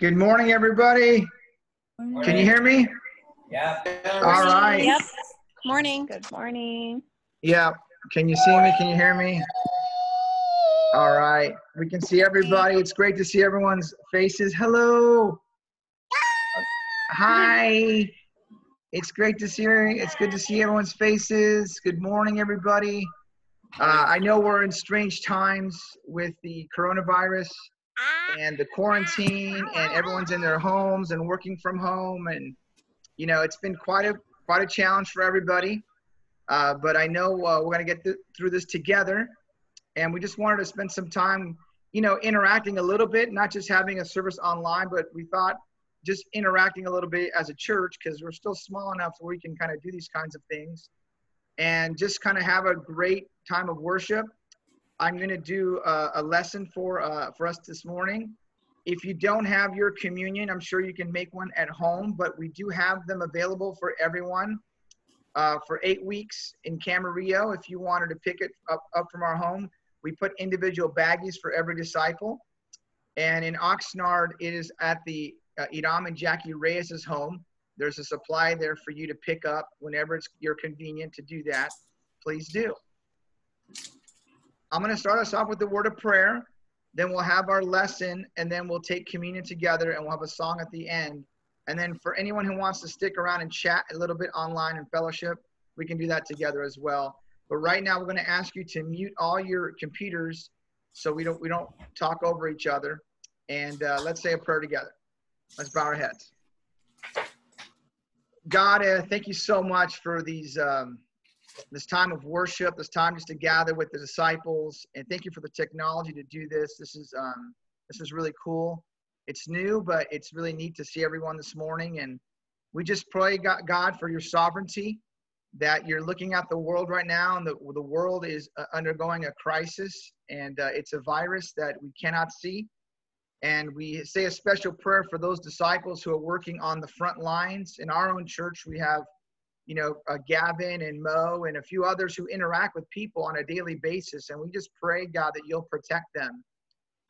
Good morning, everybody. Can you hear me? Yeah. All right. Yep. Morning. Good morning. Yeah. Can you see me? Can you hear me? All right. We can see everybody. It's great to see everyone's faces. Hello. Hi. It's great to see. It's good to see everyone's faces. Good morning, everybody. Uh, I know we're in strange times with the coronavirus and the quarantine, and everyone's in their homes and working from home, and you know it's been quite a quite a challenge for everybody. Uh, but I know uh, we're going to get th- through this together, and we just wanted to spend some time, you know, interacting a little bit, not just having a service online, but we thought just interacting a little bit as a church because we're still small enough where we can kind of do these kinds of things and just kind of have a great time of worship. I'm going to do a, a lesson for uh, for us this morning. If you don't have your communion, I'm sure you can make one at home, but we do have them available for everyone uh, for eight weeks in Camarillo. If you wanted to pick it up, up from our home, we put individual baggies for every disciple. And in Oxnard, it is at the uh, Idam and Jackie Reyes' home. There's a supply there for you to pick up whenever it's you're convenient to do that. Please do. I'm going to start us off with the word of prayer. Then we'll have our lesson, and then we'll take communion together, and we'll have a song at the end. And then for anyone who wants to stick around and chat a little bit online and fellowship, we can do that together as well. But right now, we're going to ask you to mute all your computers so we don't we don't talk over each other. And uh, let's say a prayer together. Let's bow our heads. God, uh, thank you so much for these um, this time of worship, this time just to gather with the disciples, and thank you for the technology to do this. This is um, this is really cool. It's new, but it's really neat to see everyone this morning. And we just pray, God, for your sovereignty, that you're looking at the world right now, and the the world is uh, undergoing a crisis, and uh, it's a virus that we cannot see. And we say a special prayer for those disciples who are working on the front lines. In our own church, we have, you know, uh, Gavin and Mo and a few others who interact with people on a daily basis. And we just pray, God, that you'll protect them.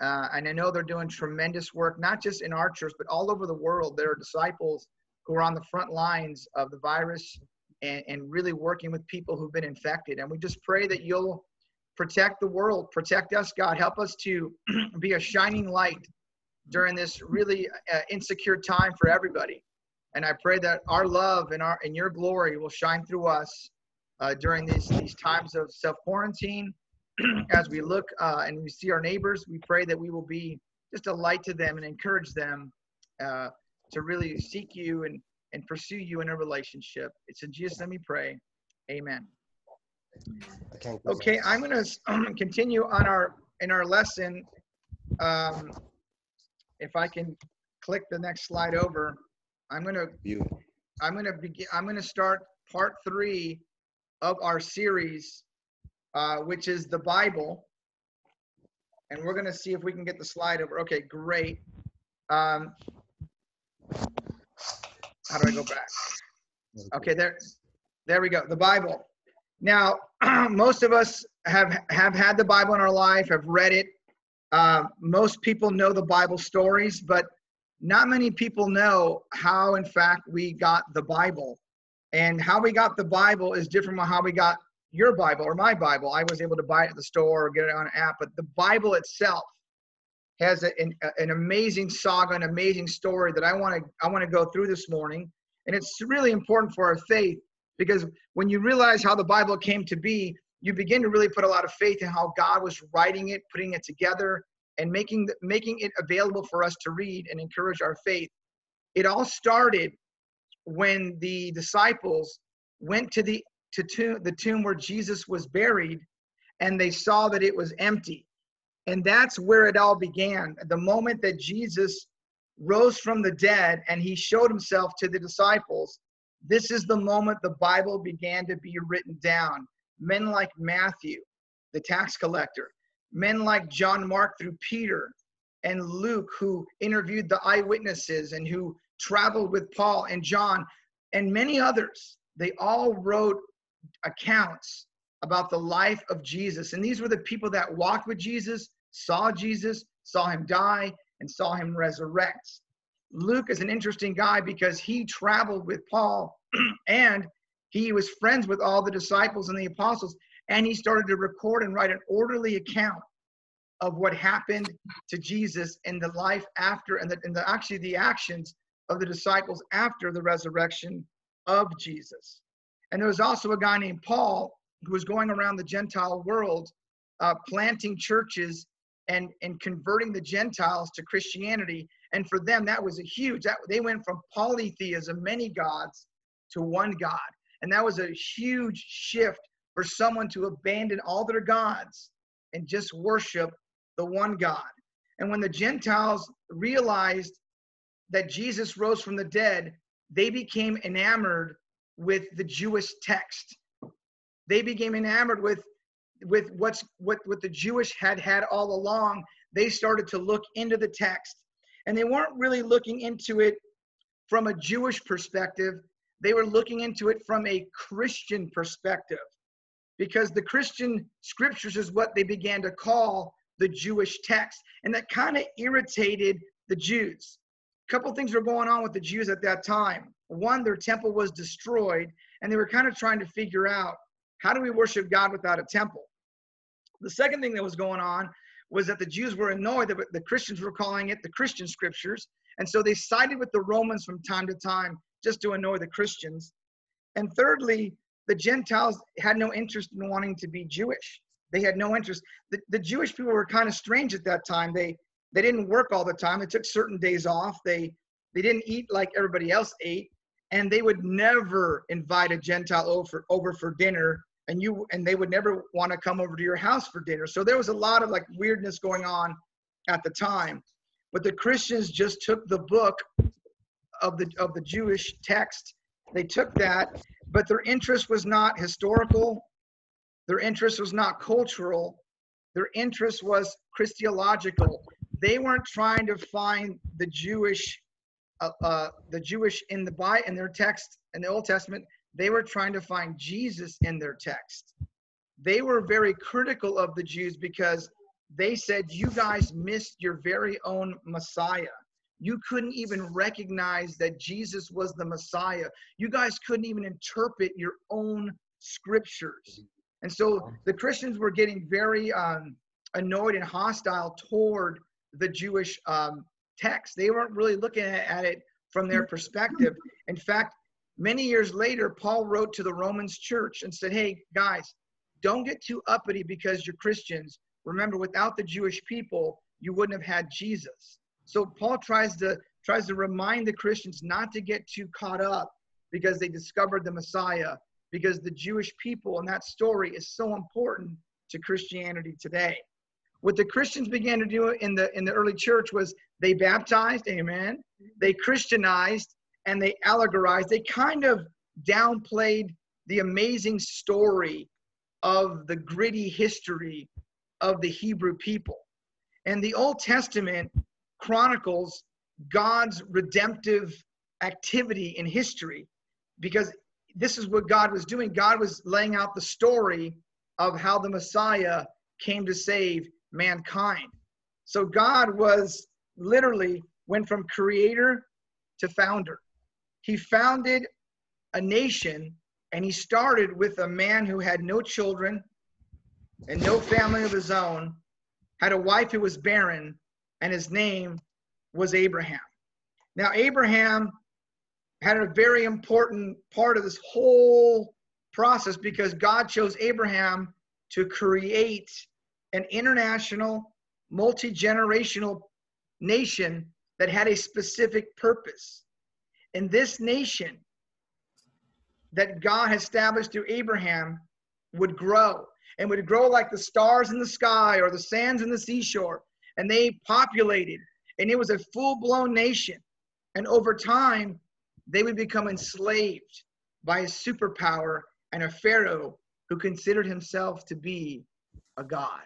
Uh, and I know they're doing tremendous work, not just in our church, but all over the world. There are disciples who are on the front lines of the virus and, and really working with people who've been infected. And we just pray that you'll protect the world, protect us, God. Help us to be a shining light during this really uh, insecure time for everybody. And I pray that our love and our and your glory will shine through us uh, during these these times of self quarantine. As we look uh, and we see our neighbors, we pray that we will be just a light to them and encourage them uh, to really seek you and and pursue you in a relationship. It's in Jesus' name we pray. Amen. Okay, I'm going to continue on our in our lesson. Um, if I can click the next slide over, I'm gonna I'm gonna begin. I'm gonna start part three of our series, uh, which is the Bible, and we're gonna see if we can get the slide over. Okay, great. Um, how do I go back? Okay, there, there we go. The Bible. Now, most of us have have had the Bible in our life, have read it, uh, most people know the Bible stories, but not many people know how, in fact, we got the Bible. And how we got the Bible is different from how we got your Bible or my Bible. I was able to buy it at the store or get it on an app, but the Bible itself has a, an, an amazing saga, an amazing story that I want to I want to go through this morning. And it's really important for our faith because when you realize how the Bible came to be, you begin to really put a lot of faith in how God was writing it, putting it together, and making making it available for us to read and encourage our faith. It all started when the disciples went to the to tomb, the tomb where Jesus was buried, and they saw that it was empty, and that's where it all began. The moment that Jesus rose from the dead and he showed himself to the disciples, this is the moment the Bible began to be written down men like Matthew, the tax collector, men like John Mark through Peter and Luke, who interviewed the eyewitnesses and who traveled with Paul and John, and many others. They all wrote accounts about the life of Jesus. And these were the people that walked with Jesus, saw Jesus, saw him die, and saw him resurrect. Luke is an interesting guy because he traveled with Paul and he was friends with all the disciples and the apostles, and he started to record and write an orderly account of what happened to Jesus in the life after and the, and the actually the actions of the disciples after the resurrection of Jesus. And there was also a guy named Paul who was going around the Gentile world, uh, planting churches and and converting the Gentiles to Christianity. And for them, that was a huge. That they went from polytheism, many gods, to one God, and that was a huge shift for someone to abandon all their gods and just worship the one God. And when the Gentiles realized that Jesus rose from the dead, they became enamored with the Jewish text. They became enamored with with what's what what the Jewish had had all along. They started to look into the text, and they weren't really looking into it from a Jewish perspective. They were looking into it from a Christian perspective, because the Christian scriptures is what they began to call the Jewish text, and that kind of irritated the Jews. A couple things were going on with the Jews at that time. One, their temple was destroyed, and they were kind of trying to figure out how do we worship God without a temple? The second thing that was going on was that the Jews were annoyed that the Christians were calling it the Christian scriptures. And so they sided with the Romans from time to time just to annoy the Christians. And thirdly, the Gentiles had no interest in wanting to be Jewish. They had no interest. The, the Jewish people were kind of strange at that time. They they didn't work all the time. They took certain days off. They they didn't eat like everybody else ate and they would never invite a gentile over over for dinner and you and they would never want to come over to your house for dinner so there was a lot of like weirdness going on at the time but the christians just took the book of the of the jewish text they took that but their interest was not historical their interest was not cultural their interest was christological they weren't trying to find the jewish uh, uh, the Jewish in the Bible in their text in the Old Testament, they were trying to find Jesus in their text. They were very critical of the Jews because they said, You guys missed your very own Messiah. You couldn't even recognize that Jesus was the Messiah. You guys couldn't even interpret your own scriptures. And so the Christians were getting very um, annoyed and hostile toward the Jewish um, text. They weren't really looking at it from their perspective. In fact, many years later, Paul wrote to the Romans church and said, Hey, guys, don't get too uppity because you're Christians. Remember, without the Jewish people, you wouldn't have had Jesus. So Paul tries to tries to remind the Christians not to get too caught up because they discovered the Messiah, because the Jewish people and that story is so important to Christianity today. What the Christians began to do in the in the early church was they baptized, amen. They Christianized and they allegorized. They kind of downplayed the amazing story of the gritty history of the Hebrew people. And the Old Testament chronicles God's redemptive activity in history because this is what God was doing. God was laying out the story of how the Messiah came to save mankind. So God was literally went from creator to founder. He founded a nation and he started with a man who had no children and no family of his own, had a wife who was barren, and his name was Abraham. Now, Abraham had a very important part of this whole process because God chose Abraham to create an international, multi generational nation that had a specific purpose. And this nation that God established through Abraham would grow and would grow like the stars in the sky or the sands in the seashore. And they populated, and it was a full blown nation. And over time, they would become enslaved by a superpower and a Pharaoh who considered himself to be a God.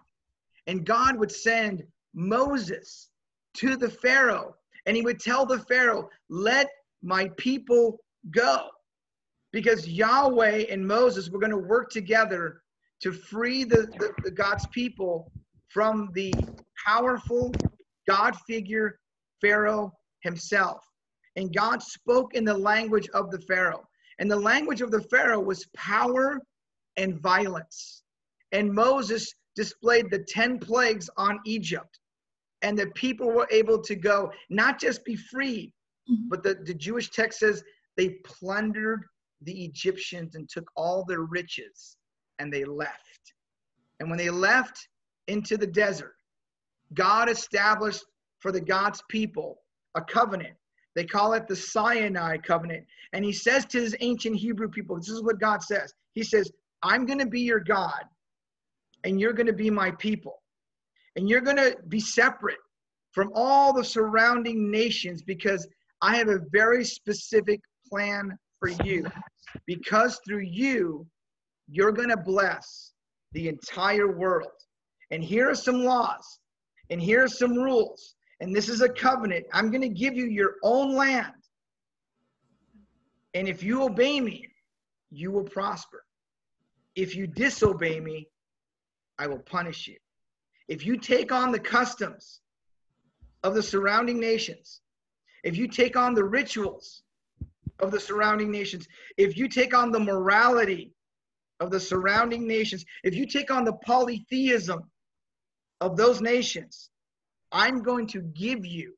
And God would send Moses to the Pharaoh. And he would tell the Pharaoh, Let my people go. Because Yahweh and Moses were going to work together to free the, the, the God's people from the powerful God figure Pharaoh himself. and God spoke in the language of the Pharaoh. And the language of the Pharaoh was power and violence. And Moses displayed the 10 plagues on Egypt. And the people were able to go, not just be freed, mm-hmm. but the, the Jewish text says they plundered the Egyptians and took all their riches and they left. And when they left into the desert, God established for the God's people a covenant. They call it the Sinai covenant. And he says to his ancient Hebrew people, this is what God says. He says, I'm going to be your God, and you're going to be my people. And you're going to be separate from all the surrounding nations because I have a very specific plan for you. Because through you, you're going to bless the entire world. And here are some laws, and here are some rules, and this is a covenant. I'm going to give you your own land. And if you obey me, you will prosper. If you disobey me, I will punish you. If you take on the customs of the surrounding nations, if you take on the rituals of the surrounding nations, if you take on the morality of the surrounding nations, if you take on the polytheism of those nations, I'm going to give you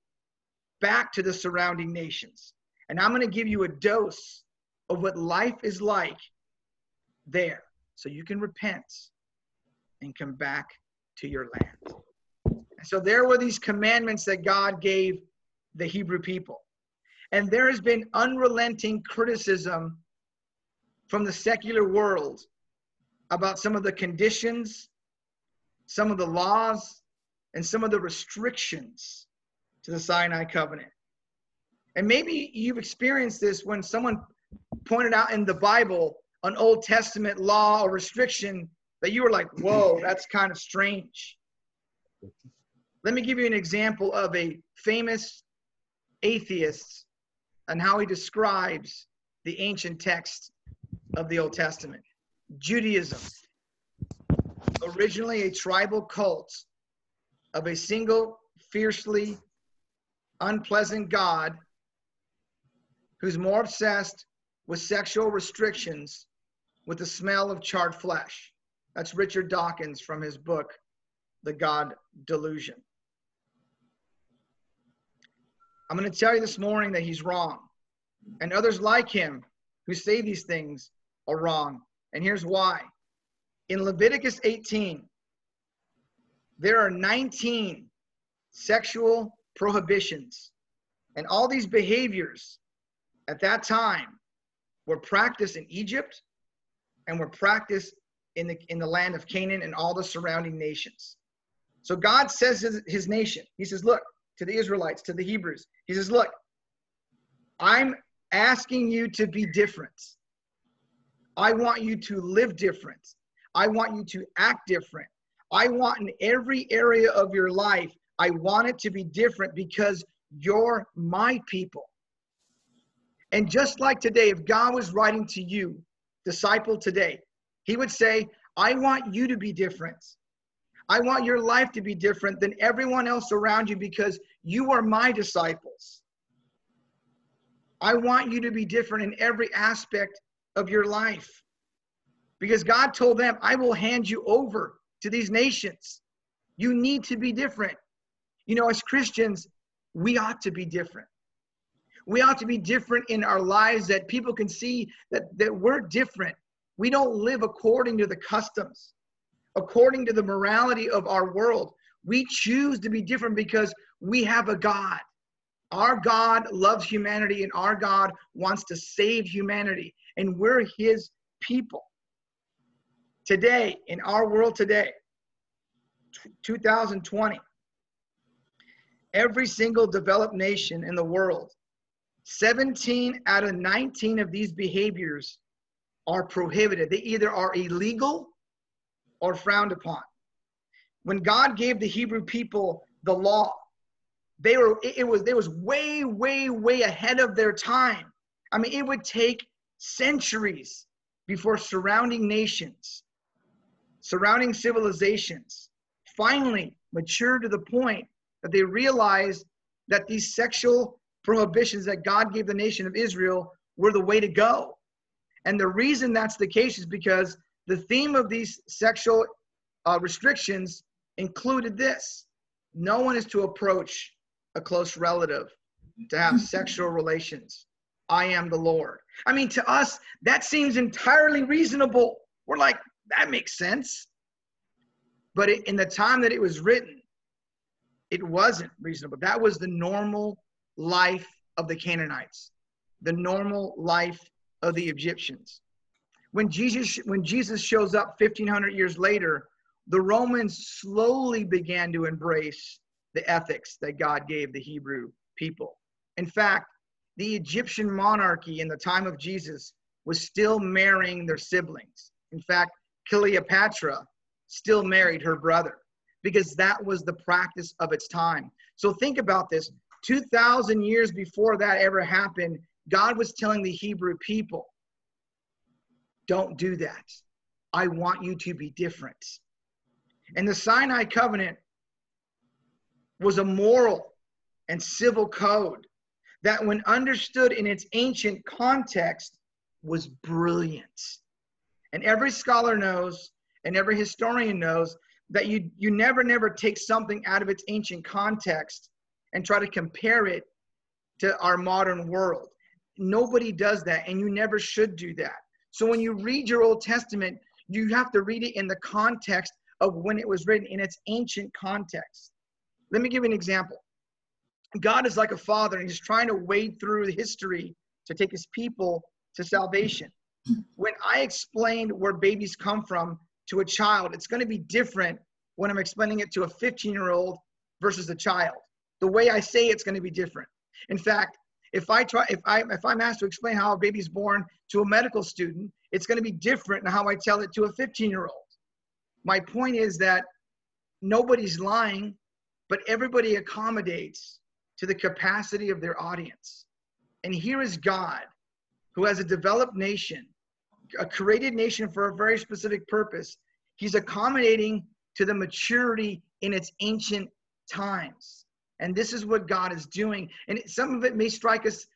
back to the surrounding nations. And I'm going to give you a dose of what life is like there so you can repent and come back to your land. And so there were these commandments that God gave the Hebrew people. And there has been unrelenting criticism from the secular world about some of the conditions, some of the laws, and some of the restrictions to the Sinai covenant. And maybe you've experienced this when someone pointed out in the Bible an Old Testament law or restriction that you were like, whoa, that's kind of strange. Let me give you an example of a famous atheist and how he describes the ancient text of the Old Testament. Judaism, originally a tribal cult of a single fiercely unpleasant God who's more obsessed with sexual restrictions with the smell of charred flesh. That's Richard Dawkins from his book, The God Delusion. I'm going to tell you this morning that he's wrong. And others like him who say these things are wrong. And here's why. In Leviticus 18, there are 19 sexual prohibitions. And all these behaviors at that time were practiced in Egypt and were practiced in the, in the land of Canaan and all the surrounding nations. So God says his, his nation, He says, Look, to the Israelites, to the Hebrews, He says, Look, I'm asking you to be different. I want you to live different. I want you to act different. I want in every area of your life, I want it to be different because you're my people. And just like today, if God was writing to you, disciple today, he would say, I want you to be different. I want your life to be different than everyone else around you because you are my disciples. I want you to be different in every aspect of your life. Because God told them, I will hand you over to these nations. You need to be different. You know, as Christians, we ought to be different. We ought to be different in our lives that people can see that, that we're different. We don't live according to the customs, according to the morality of our world. We choose to be different because we have a God. Our God loves humanity and our God wants to save humanity, and we're his people. Today, in our world today, 2020, every single developed nation in the world, 17 out of 19 of these behaviors are prohibited. They either are illegal or frowned upon. When God gave the Hebrew people the law, they were it was they was way way way ahead of their time. I mean, it would take centuries before surrounding nations surrounding civilizations finally mature to the point that they realize that these sexual prohibitions that God gave the nation of Israel were the way to go. And the reason that's the case is because the theme of these sexual uh, restrictions included this no one is to approach a close relative to have sexual relations. I am the Lord. I mean, to us, that seems entirely reasonable. We're like, that makes sense. But it, in the time that it was written, it wasn't reasonable. That was the normal life of the Canaanites, the normal life of the Egyptians. When Jesus, when Jesus shows up 1500 years later, the Romans slowly began to embrace the ethics that God gave the Hebrew people. In fact, the Egyptian monarchy in the time of Jesus was still marrying their siblings. In fact, Cleopatra still married her brother because that was the practice of its time. So think about this 2,000 years before that ever happened, God was telling the Hebrew people, don't do that. I want you to be different. And the Sinai covenant was a moral and civil code that, when understood in its ancient context, was brilliant. And every scholar knows, and every historian knows, that you, you never, never take something out of its ancient context and try to compare it to our modern world. Nobody does that, and you never should do that. So when you read your Old Testament, you have to read it in the context of when it was written, in its ancient context. Let me give you an example. God is like a father, and he's trying to wade through the history to take his people to salvation. When I explained where babies come from to a child, it's going to be different when I'm explaining it to a 15 year old versus a child. The way I say it's going to be different. In fact, if I try, if I if I'm asked to explain how a baby's born to a medical student, it's going to be different than how I tell it to a 15 year old. My point is that nobody's lying, but everybody accommodates to the capacity of their audience. And here is God, who has a developed nation, a created nation for a very specific purpose. He's accommodating to the maturity in its ancient times. And this is what God is doing. And some of it may strike us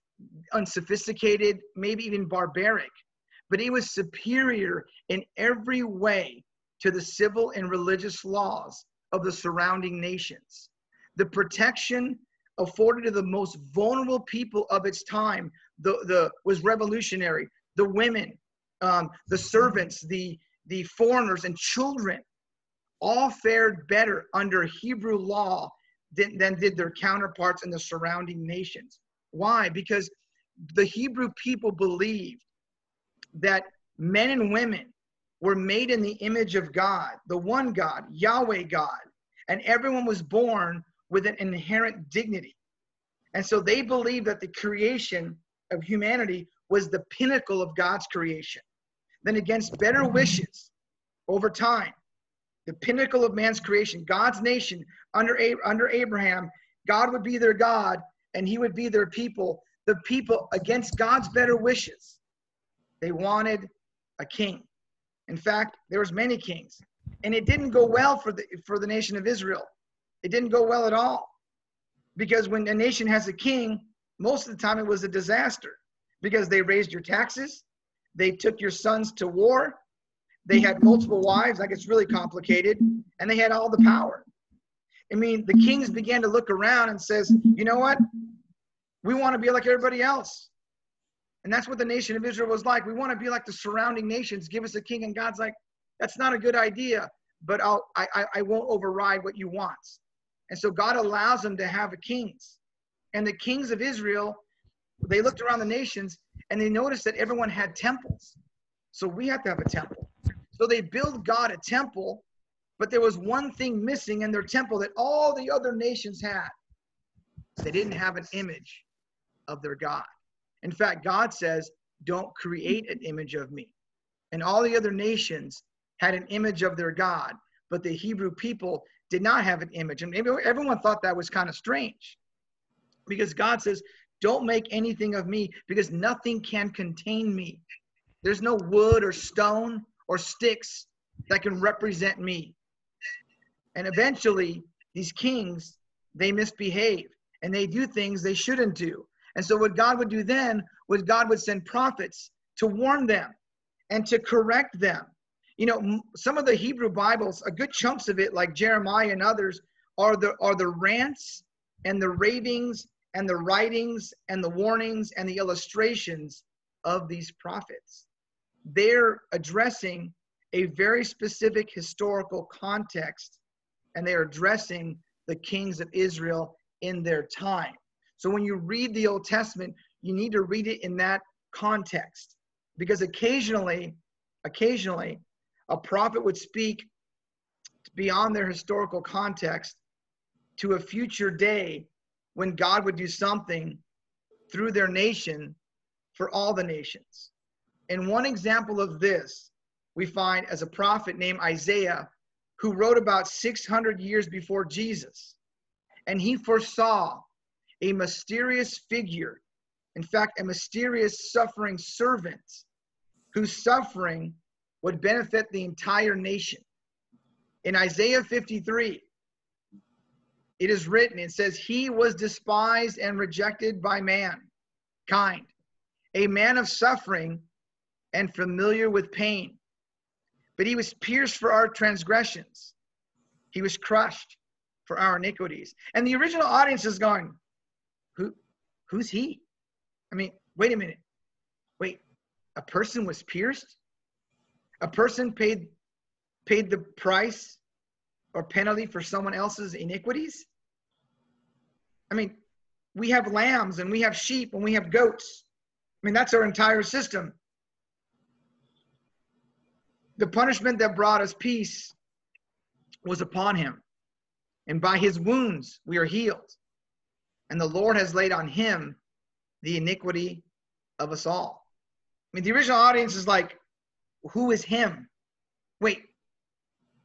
unsophisticated, maybe even barbaric, but it was superior in every way to the civil and religious laws of the surrounding nations. The protection afforded to the most vulnerable people of its time the, the was revolutionary the women um, the servants the the foreigners and children all fared better under hebrew law than, than did their counterparts in the surrounding nations why because the hebrew people believed that men and women were made in the image of god the one god yahweh god and everyone was born with an inherent dignity. And so they believed that the creation of humanity was the pinnacle of God's creation. Then, against better wishes over time, the pinnacle of man's creation, God's nation under, under Abraham, God would be their God and he would be their people. The people, against God's better wishes, they wanted a king. In fact, there was many kings. And it didn't go well for the, for the nation of Israel. It didn't go well at all. Because when a nation has a king, most of the time it was a disaster because they raised your taxes, they took your sons to war, they had multiple wives, like it's really complicated, and they had all the power. I mean, the kings began to look around and says, you know what? We want to be like everybody else. And that's what the nation of Israel was like. We want to be like the surrounding nations. Give us a king. And God's like, that's not a good idea, but I'll, I, I won't override what you want. And so God allows them to have a kings. And the kings of Israel, they looked around the nations and they noticed that everyone had temples. So we have to have a temple. So they build God a temple, but there was one thing missing in their temple that all the other nations had. They didn't have an image of their God. In fact, God says, Don't create an image of me. And all the other nations had an image of their God, but the Hebrew people did not have an image. And everyone thought that was kind of strange because God says, Don't make anything of me because nothing can contain me. There's no wood or stone or sticks that can represent me. And eventually, these kings, they misbehave and they do things they shouldn't do. And so what God would do then was God would send prophets to warn them and to correct them. You know, some of the Hebrew Bibles, a good chunks of it, like Jeremiah and others, are the are the rants and the ravings and the writings and the warnings and the illustrations of these prophets. They're addressing a very specific historical context and they are addressing the kings of Israel in their time. So when you read the Old Testament, you need to read it in that context because occasionally, occasionally, a prophet would speak beyond their historical context to a future day when God would do something through their nation for all the nations. And one example of this we find as a prophet named Isaiah, who wrote about 600 years before Jesus. And he foresaw a mysterious figure, in fact, a mysterious suffering servant whose suffering would benefit the entire nation. In Isaiah 53, it is written, it says, He was despised and rejected by man, kind, a man of suffering and familiar with pain. But he was pierced for our transgressions, he was crushed for our iniquities. And the original audience is going, Who who's he? I mean, wait a minute. Wait, a person was pierced? A person paid paid the price or penalty for someone else's iniquities? I mean, we have lambs and we have sheep and we have goats. I mean, that's our entire system. The punishment that brought us peace was upon him, and by his wounds we are healed. And the Lord has laid on him the iniquity of us all. I mean, the original audience is like, who is him? Wait,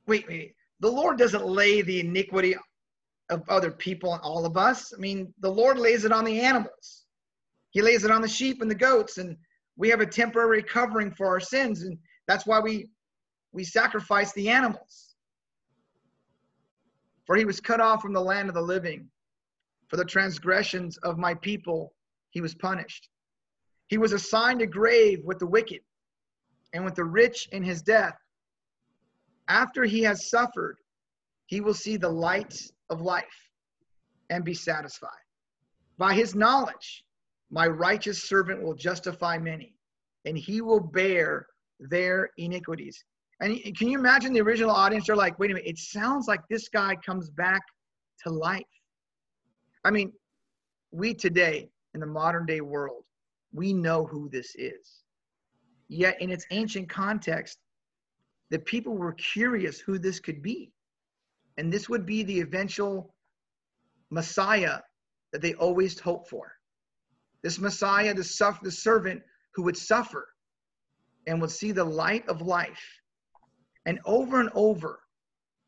wait, wait. The Lord doesn't lay the iniquity of other people on all of us. I mean, the Lord lays it on the animals. He lays it on the sheep and the goats, and we have a temporary covering for our sins, and that's why we we sacrifice the animals. For he was cut off from the land of the living. For the transgressions of my people he was punished. He was assigned a grave with the wicked and with the rich in his death. After he has suffered, he will see the light of life and be satisfied. By his knowledge, my righteous servant will justify many, and he will bear their iniquities. And can you imagine the original audience? They're like, wait a minute, it sounds like this guy comes back to life. I mean, we today, in the modern day world, we know who this is. Yet, in its ancient context, the people were curious who this could be. And this would be the eventual Messiah that they always hoped for. This Messiah, the, suffer, the servant who would suffer and would see the light of life. And over and over,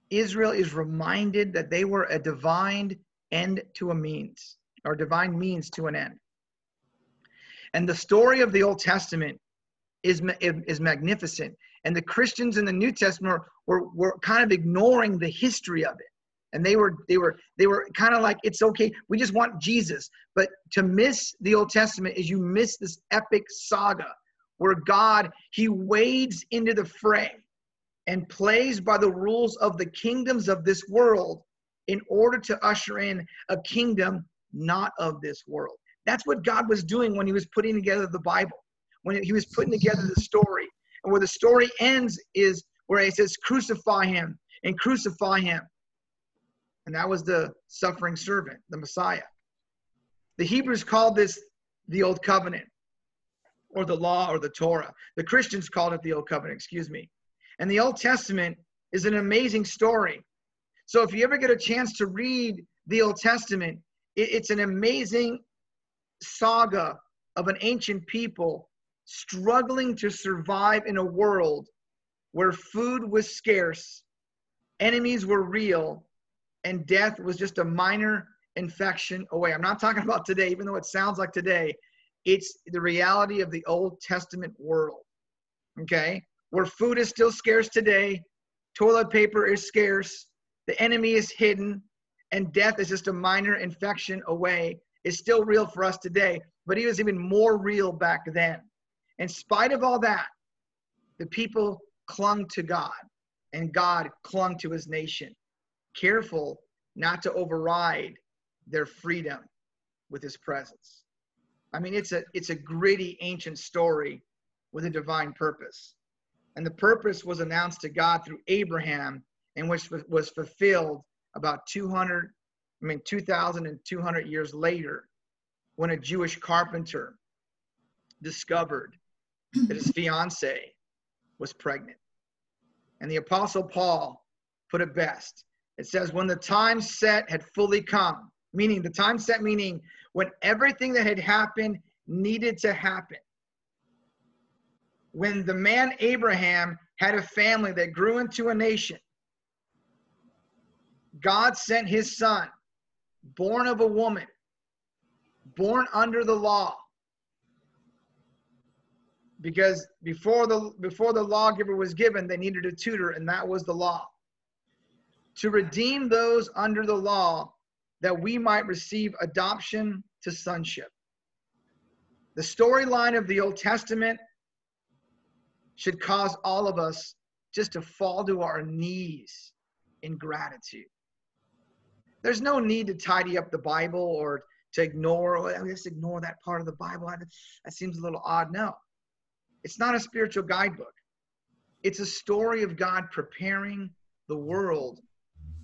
Israel is reminded that they were a divine end to a means, or divine means to an end. And the story of the Old Testament is, is magnificent. And the Christians in the New Testament were, were kind of ignoring the history of it. And they were they were they were kind of like it's okay, we just want Jesus. But to miss the Old Testament is you miss this epic saga where God he wades into the fray and plays by the rules of the kingdoms of this world in order to usher in a kingdom not of this world. That's what God was doing when he was putting together the Bible, when he was putting together the story. And where the story ends is where it says, Crucify him and crucify him. And that was the suffering servant, the Messiah. The Hebrews called this the Old Covenant or the law or the Torah. The Christians called it the Old Covenant, excuse me. And the Old Testament is an amazing story. So if you ever get a chance to read the Old Testament, it's an amazing saga of an ancient people struggling to survive in a world where food was scarce, enemies were real, and death was just a minor infection away. I'm not talking about today, even though it sounds like today. It's the reality of the Old Testament world. Okay? Where food is still scarce today, toilet paper is scarce, the enemy is hidden, and death is just a minor infection away. is still real for us today, but he was even more real back then. In spite of all that, the people clung to God and God clung to his nation, careful not to override their freedom with his presence. I mean, it's a it's a gritty ancient story with a divine purpose. And the purpose was announced to God through Abraham, and which was fulfilled about 200, I mean, 2,200 years later, when a Jewish carpenter discovered that his fiance was pregnant. And the Apostle Paul put it best. It says, when the time set had fully come, meaning the time set, meaning when everything that had happened needed to happen. When the man Abraham had a family that grew into a nation, God sent his son, born of a woman, born under the law. Because before the before the lawgiver was given, they needed a tutor, and that was the law. To redeem those under the law that we might receive adoption to sonship. The storyline of the Old Testament should cause all of us just to fall to our knees in gratitude. There's no need to tidy up the Bible or to ignore, oh, just ignore that part of the Bible. That seems a little odd. No, it's not a spiritual guidebook. It's a story of God preparing the world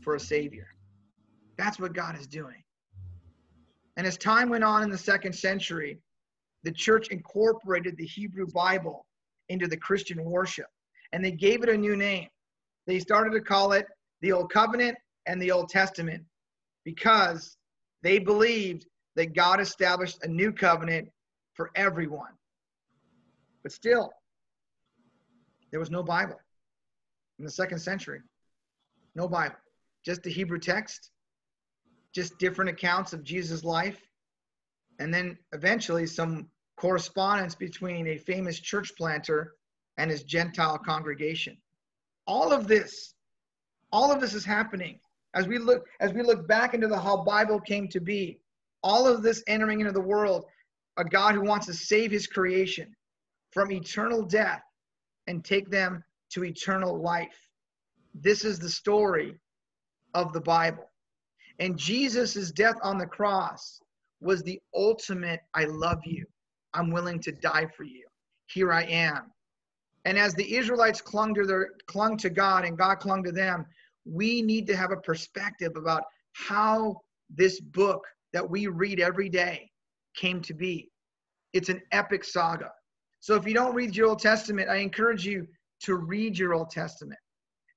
for a Savior. That's what God is doing. And as time went on in the second century, the church incorporated the Hebrew Bible into the Christian worship and they gave it a new name. They started to call it the Old Covenant and the Old Testament because they believed that God established a new covenant for everyone. But still, there was no Bible in the second century. No Bible, just the Hebrew text just different accounts of Jesus' life, and then eventually some correspondence between a famous church planter and his Gentile congregation. All of this, all of this is happening as we look as we look back into the how Bible came to be. All of this entering into the world, a God who wants to save his creation from eternal death and take them to eternal life. This is the story of the Bible. And Jesus' death on the cross was the ultimate I love you. I'm willing to die for you. Here I am. And as the Israelites clung to their clung to God and God clung to them, we need to have a perspective about how this book that we read every day came to be. It's an epic saga. So if you don't read your Old Testament, I encourage you to read your Old Testament.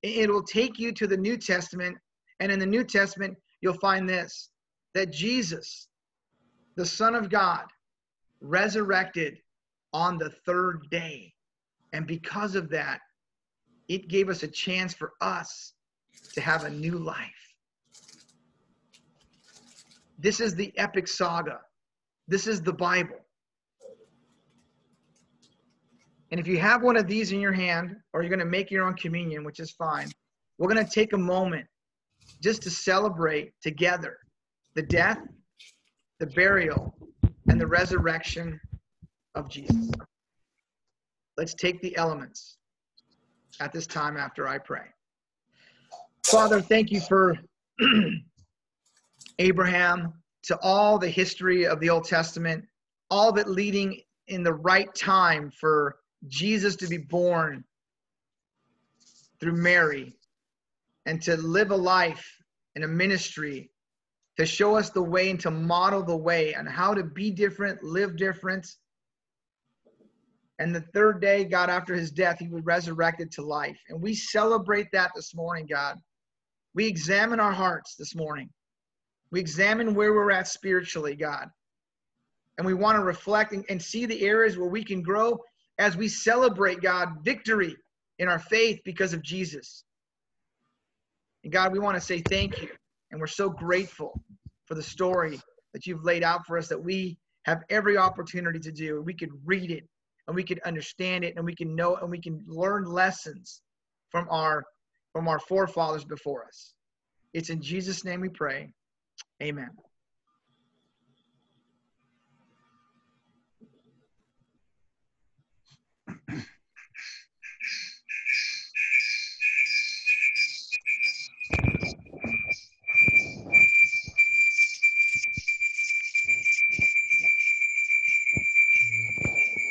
It will take you to the New Testament, and in the New Testament, you'll find this that Jesus, the Son of God, resurrected on the third day. And because of that, it gave us a chance for us to have a new life. This is the epic saga. This is the Bible. And if you have one of these in your hand, or you're going to make your own communion, which is fine, we're going to take a moment just to celebrate together the death, the burial, and the resurrection of Jesus. Let's take the elements at this time after I pray. Father, thank you for Abraham, to all the history of the Old Testament, all it leading in the right time for Jesus to be born through Mary and to live a life and a ministry to show us the way and to model the way and how to be different, live different. And the third day, God, after his death, he was resurrected to life. And we celebrate that this morning, God. We examine our hearts this morning. We examine where we're at spiritually, God. And we want to reflect and, and see the areas where we can grow as we celebrate, God, victory in our faith because of Jesus. And God, we want to say thank you. And we're so grateful for the story that you've laid out for us that we have every opportunity to do. We could read it and we could understand it and we can know and we can learn lessons from our from our forefathers before us. It's in Jesus' name we pray. Amen.